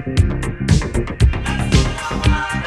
Thank you.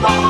Bye.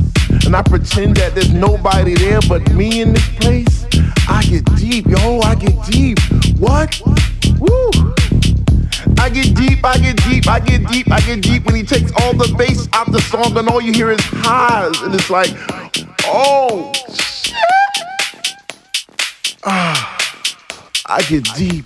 And I pretend that there's nobody there but me in this place. I get deep, yo, I get deep. What? Woo! I get deep, I get deep, I get deep, I get deep when he takes all the bass out the song and all you hear is highs. And it's like, oh, shit. Ah. I get deep.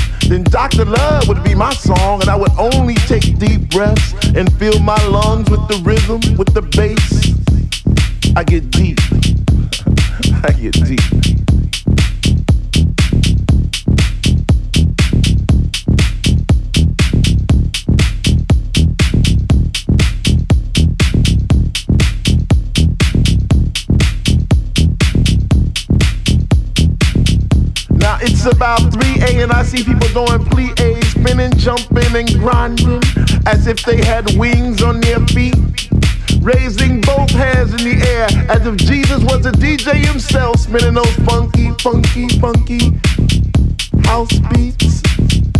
then Dr. Love would be my song, and I would only take deep breaths and fill my lungs with the rhythm, with the bass. I get deep. I get deep. Now it's about 3A and I see people doing plie A, spinning, jumping, and grinding as if they had wings on their feet. Raising both hands in the air as if Jesus was a DJ himself, spinning those funky, funky, funky house beats.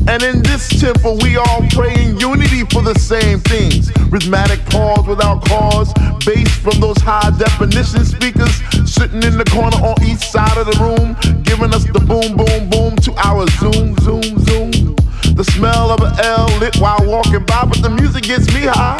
And in this temple, we all pray in unity for the same things. Rhythmic pause without cause, bass from those high definition speakers sitting in the corner on each side of the room, giving us the boom, boom, boom to our zoom, zoom, zoom. The smell of an L lit while walking by, but the music gets me high.